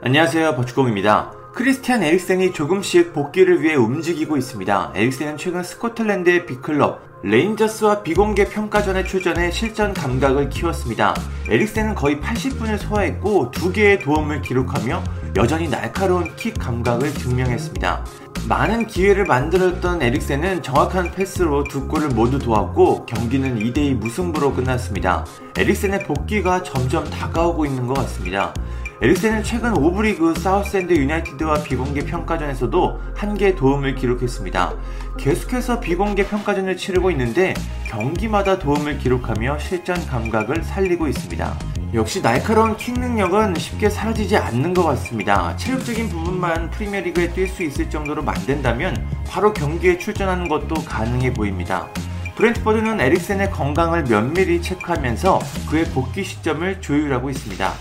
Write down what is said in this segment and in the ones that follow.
안녕하세요 버추공입니다. 크리스티안 에릭센이 조금씩 복귀를 위해 움직이고 있습니다. 에릭센은 최근 스코틀랜드의 빅클럽 레인저스와 비공개 평가전에 출전해 실전 감각을 키웠습니다. 에릭센은 거의 80분을 소화했고 두 개의 도움을 기록하며 여전히 날카로운 킥 감각을 증명했습니다. 많은 기회를 만들었던 에릭센은 정확한 패스로 두 골을 모두 도왔고 경기는 2대2 무승부로 끝났습니다. 에릭센의 복귀가 점점 다가오고 있는 것 같습니다. 에릭센은 최근 오브리그 사우스엔드 유나이티드와 비공개 평가전에서도 한 개 도움을 기록했습니다. 계속해서 비공개 평가전을 치르고 있는데 경기마다 도움을 기록하며 실전 감각을 살리고 있습니다. 역시 날카로운 킥 능력은 쉽게 사라지지 않는 것 같습니다. 체력적인 부분만 프리미어리그에 뛸 수 있을 정도로 만든다면 바로 경기에 출전하는 것도 가능해 보입니다. 브렌트퍼드는 에릭센의 건강을 면밀히 체크하면서 그의 복귀 시점을 조율하고 있습니다.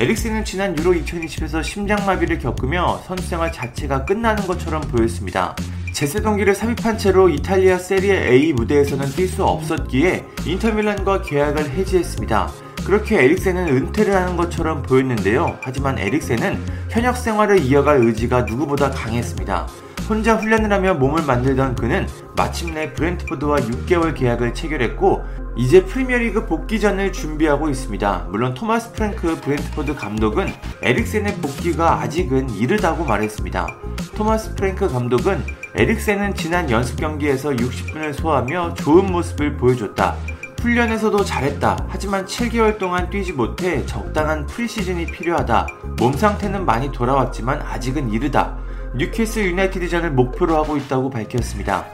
에릭센은 지난 유로 2020에서 심장마비를 겪으며 선수 생활 자체가 끝나는 것처럼 보였습니다. 제세 동기를 삽입한 채로 이탈리아 세리에 A 무대에서는 뛸 수 없었기에 인터밀란과 계약을 해지했습니다. 그렇게 에릭센은 은퇴를 하는 것처럼 보였는데요. 하지만 에릭센은 현역 생활을 이어갈 의지가 누구보다 강했습니다. 혼자 훈련을 하며 몸을 만들던 그는 마침내 브렌트포드와 6개월 계약을 체결했고 이제 프리미어리그 복귀전을 준비하고 있습니다. 물론 토마스 프랭크 브렌트포드 감독은 에릭센의 복귀가 아직은 이르다고 말했습니다. 토마스 프랭크 감독은 에릭센은 지난 연습 경기에서 60분을 소화하며 좋은 모습을 보여줬다. 훈련에서도 잘했다. 하지만 7개월 동안 뛰지 못해 적당한 프리시즌이 필요하다. 몸 상태는 많이 돌아왔지만 아직은 이르다. 뉴캐슬 유나이티드전을 목표로 하고 있다고 밝혔습니다.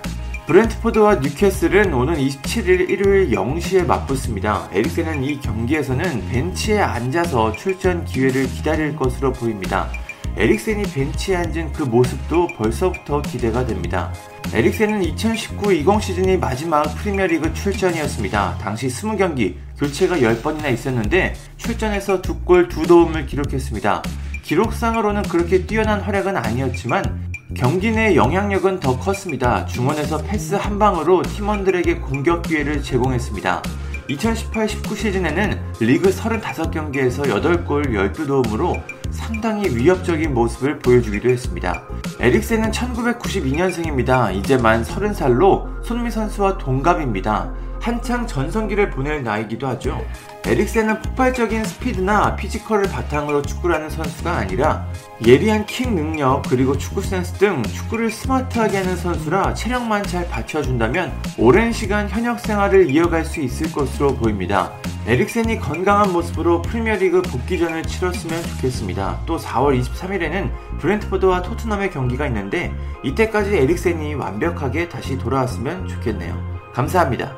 브렌트포드와 뉴캐슬은 오는 27일 일요일 0시에 맞붙습니다. 에릭센은 이 경기에서는 벤치에 앉아서 출전 기회를 기다릴 것으로 보입니다. 에릭센이 벤치에 앉은 그 모습도 벌써부터 기대가 됩니다. 에릭센은 2019-20 시즌이 마지막 프리미어리그 출전이었습니다. 당시 20경기, 교체가 10번이나 있었는데 출전해서 2골 2도움을 기록했습니다. 기록상으로는 그렇게 뛰어난 활약은 아니었지만 경기 내 영향력은 더 컸습니다. 중원에서 패스 한 방으로 팀원들에게 공격 기회를 제공했습니다. 2018-19 시즌에는 리그 35경기에서 8골 12도움으로 상당히 위협적인 모습을 보여주기도 했습니다. 에릭센은 1992년생입니다. 이제 만 30살로 손미 선수와 동갑입니다. 한창 전성기를 보낼 나이기도 하죠. 에릭센은 폭발적인 스피드나 physical을 바탕으로 축구를 하는 선수가 아니라 예리한 킥 능력 그리고 축구 센스 등 축구를 스마트하게 하는 선수라 체력만 잘 받쳐준다면 오랜 시간 현역 생활을 이어갈 수 있을 것으로 보입니다. 에릭센이 건강한 모습으로 프리미어리그 복귀전을 치렀으면 좋겠습니다. 또 4월 23일에는 브렌트포드와 토트넘의 경기가 있는데 이때까지 에릭센이 완벽하게 다시 돌아왔으면 좋겠네요. 감사합니다.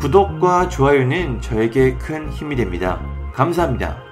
구독과 좋아요는 저에게 큰 힘이 됩니다. 감사합니다.